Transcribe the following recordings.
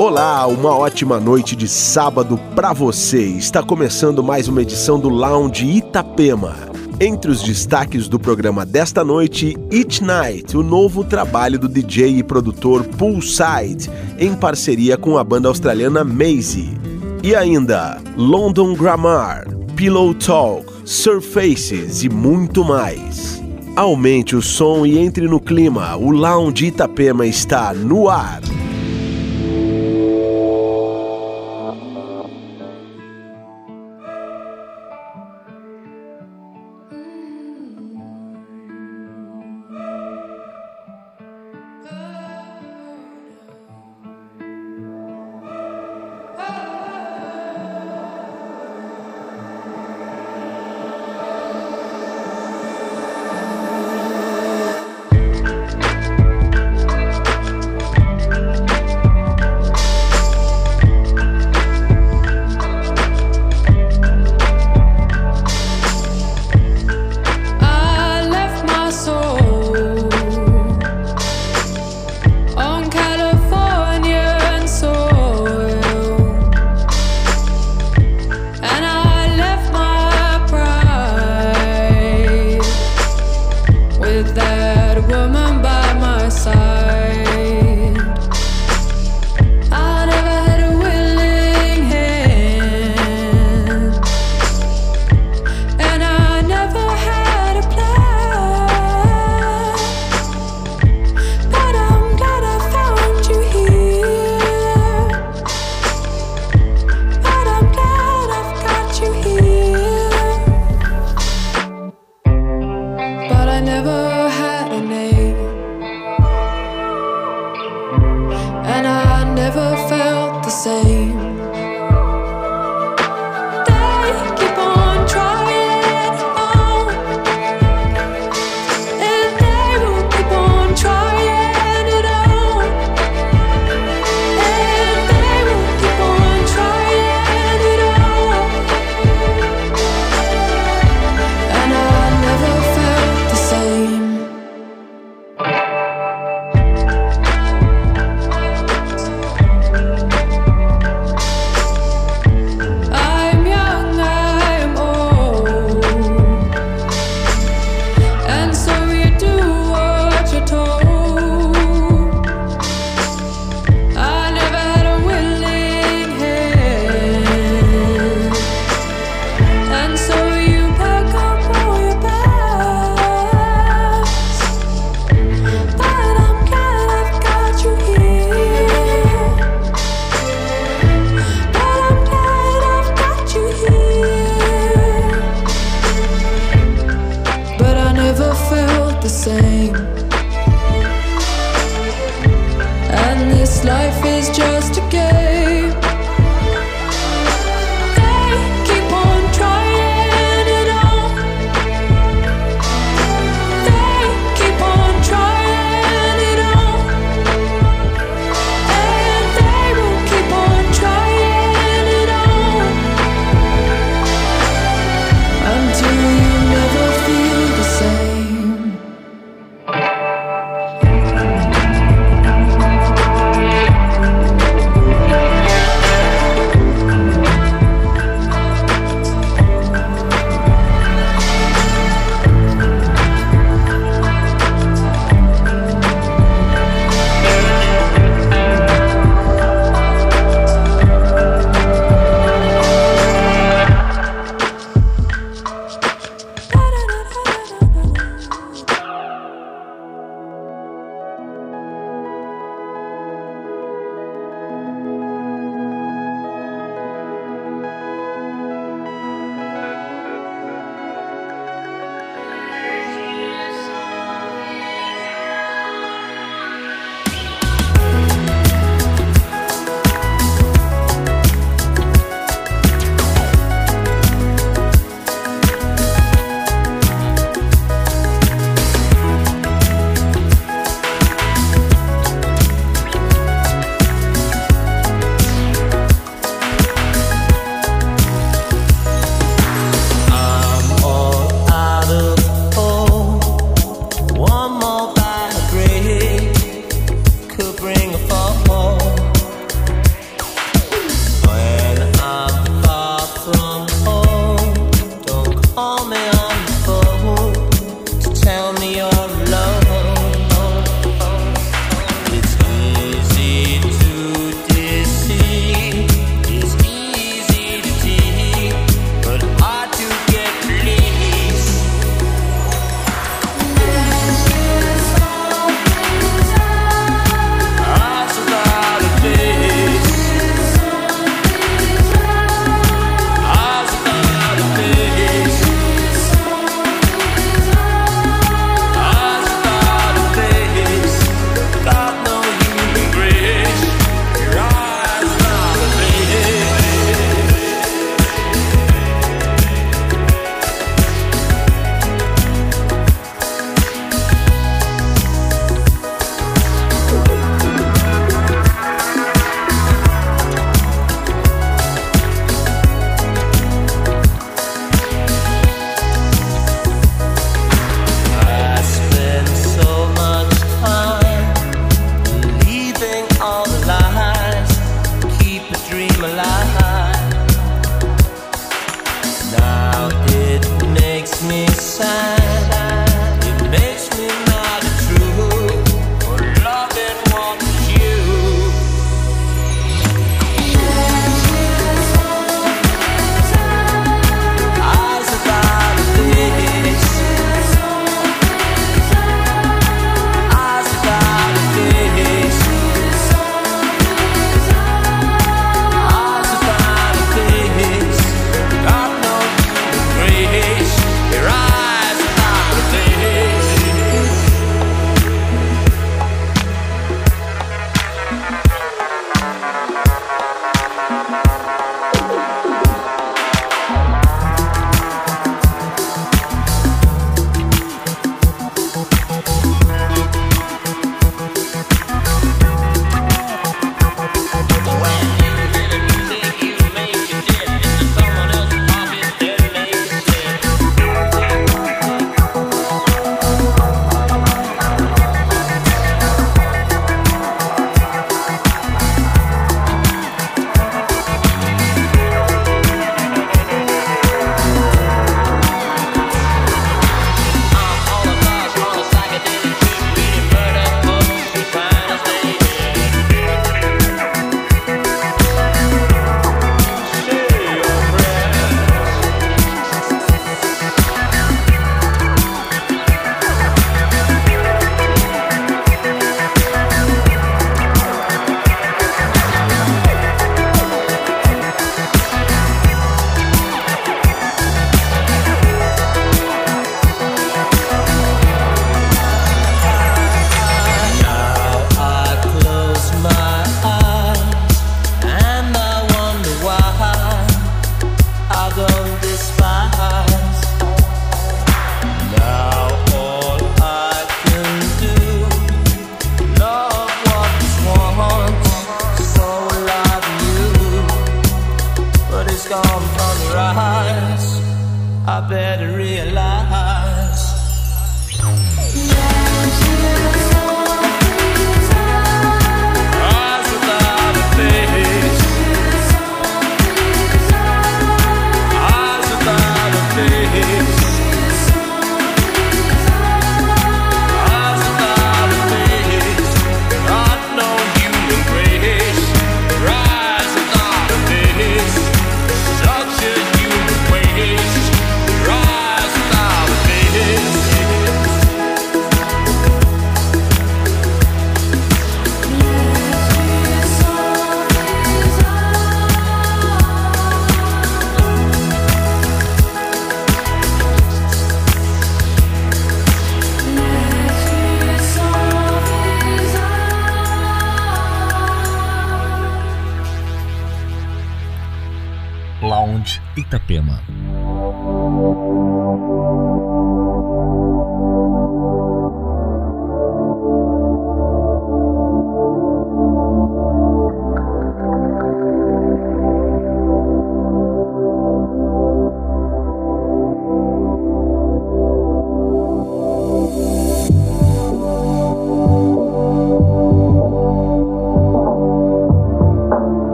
Olá, uma ótima noite de sábado para você. Está começando mais uma edição do Lounge Itapema. Entre os destaques do programa desta noite, Each Night, o novo trabalho do DJ e produtor Poolside, em parceria com a banda australiana Maisie. E ainda, London Grammar, Pillow Talk, Surfaces e muito mais. Aumente o som e entre no clima. O Lounge Itapema está no ar.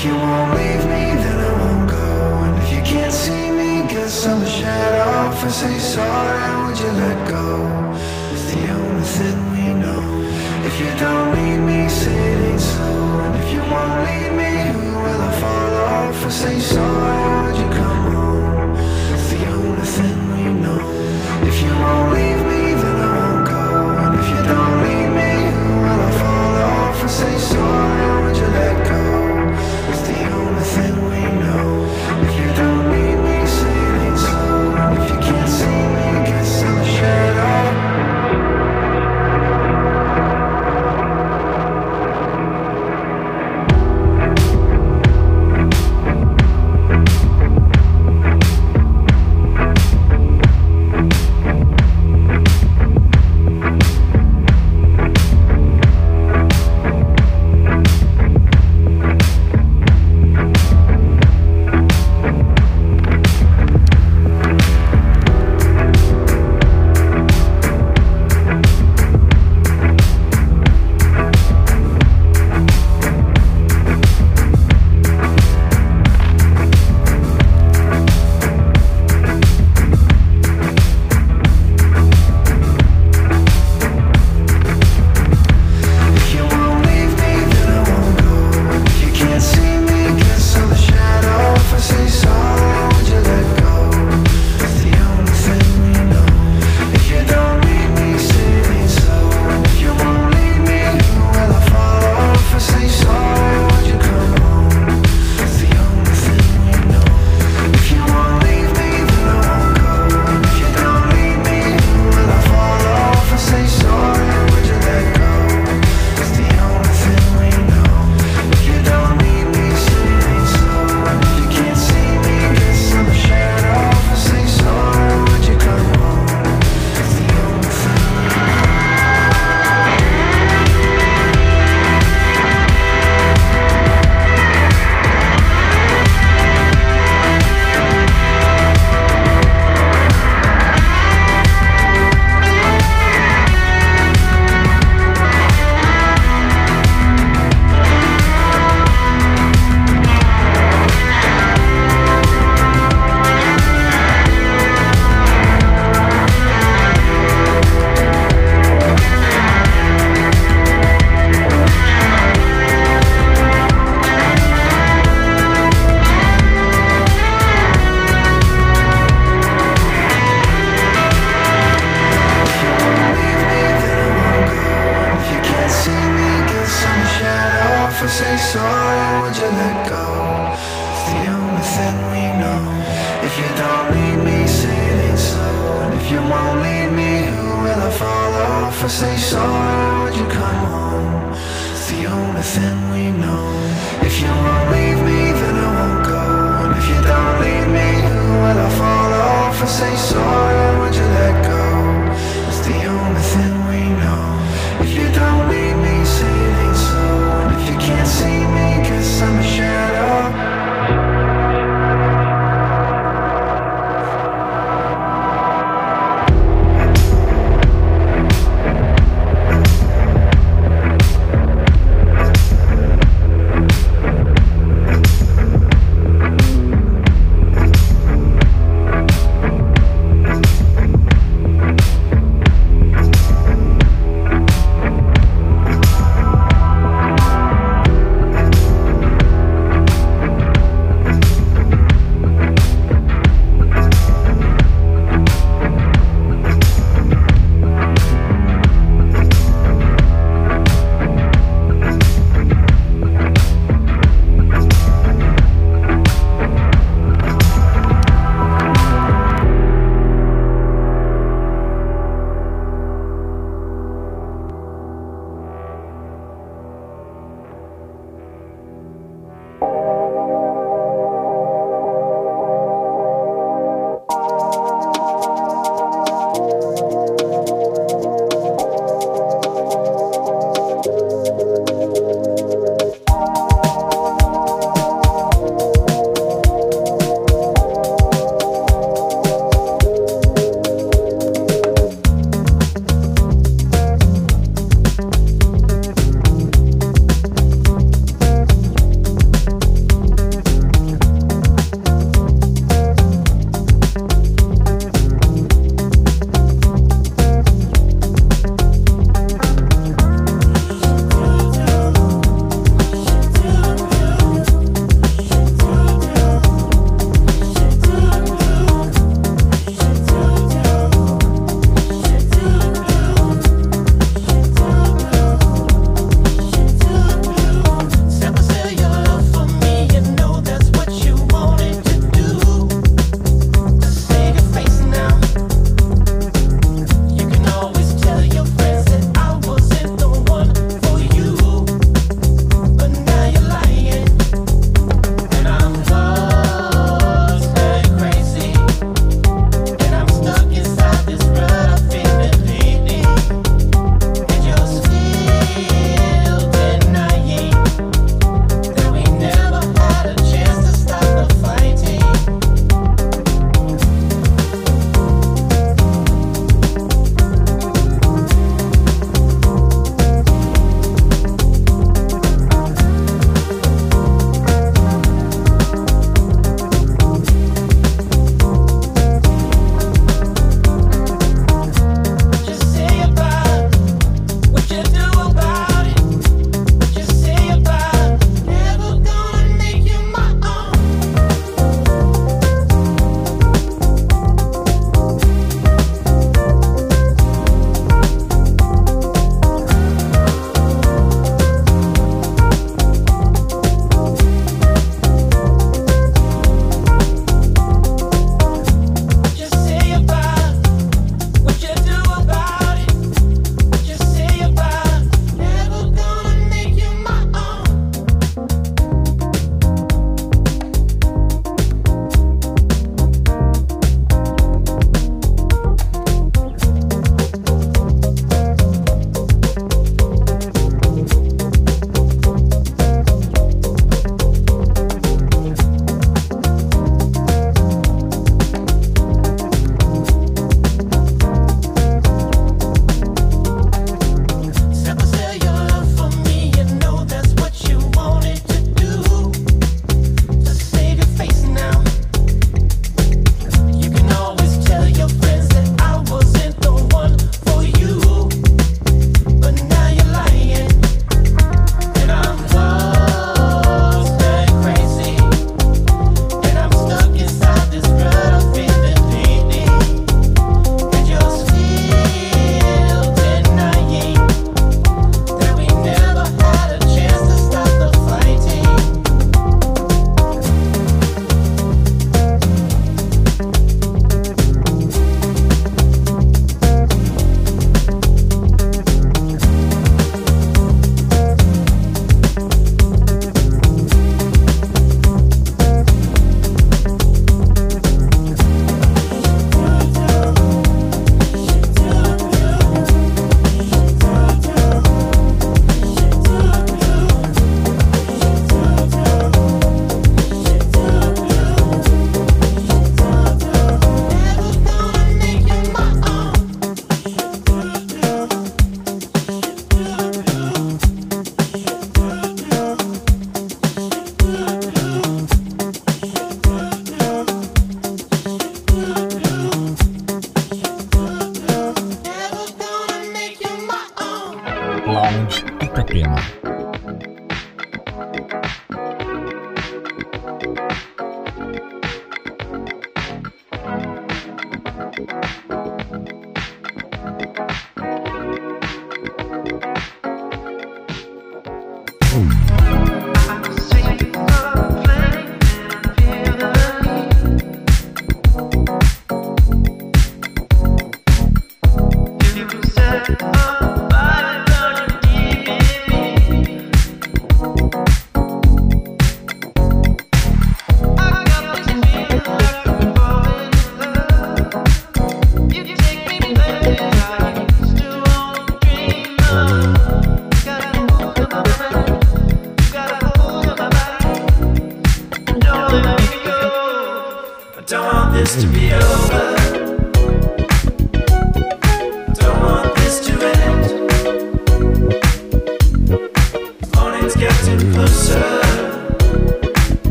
If you won't leave me, then I won't go And if you can't see me, guess I'm a shadow If I say sorry, would you let go? It's the only thing we know If you don't need me, say it ain't And if you won't leave me, who will I follow? If I say sorry, would you come home? It's the only thing we know If you won't leave me, then I won't go And if you don't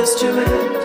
history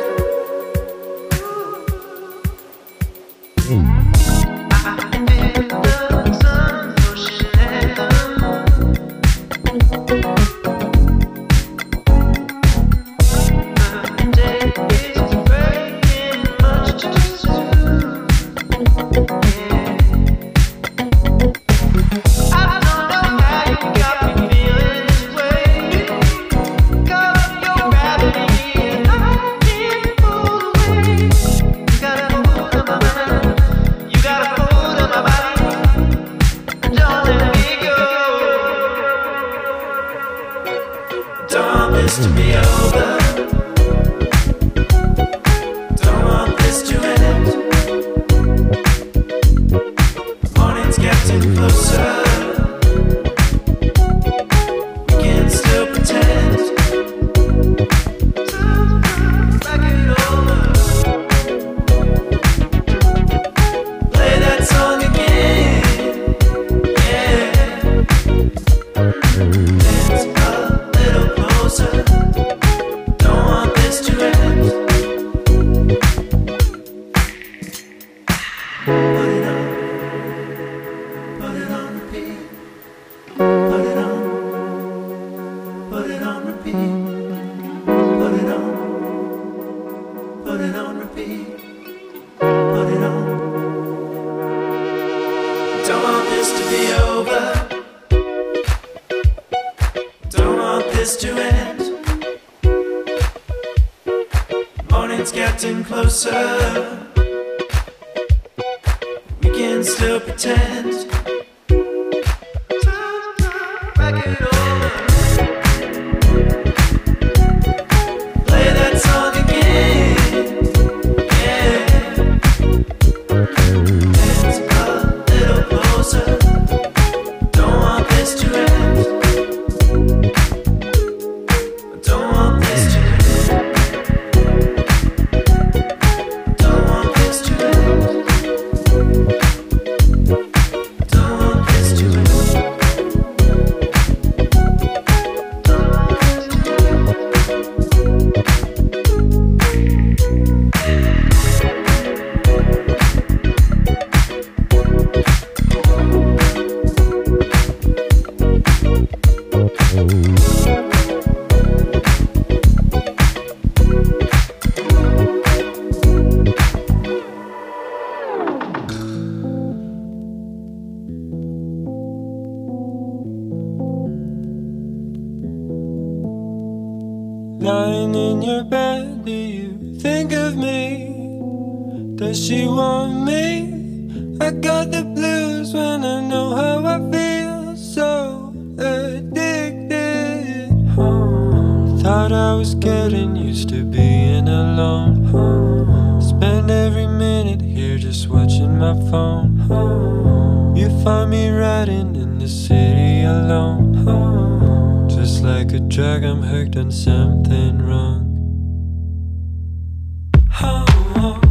Lying I've done something wrong. Oh, oh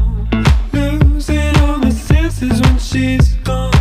losing all my senses when she's gone.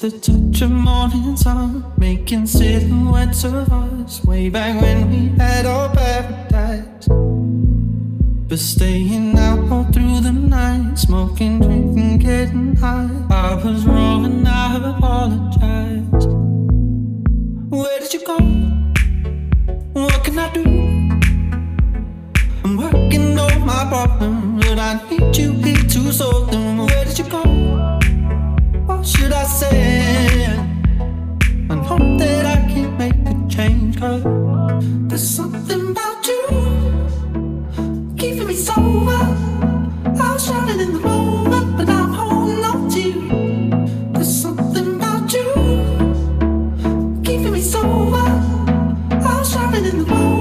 the in the moon.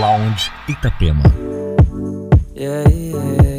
Lounge Itapema. Yeah, yeah,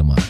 Itapema.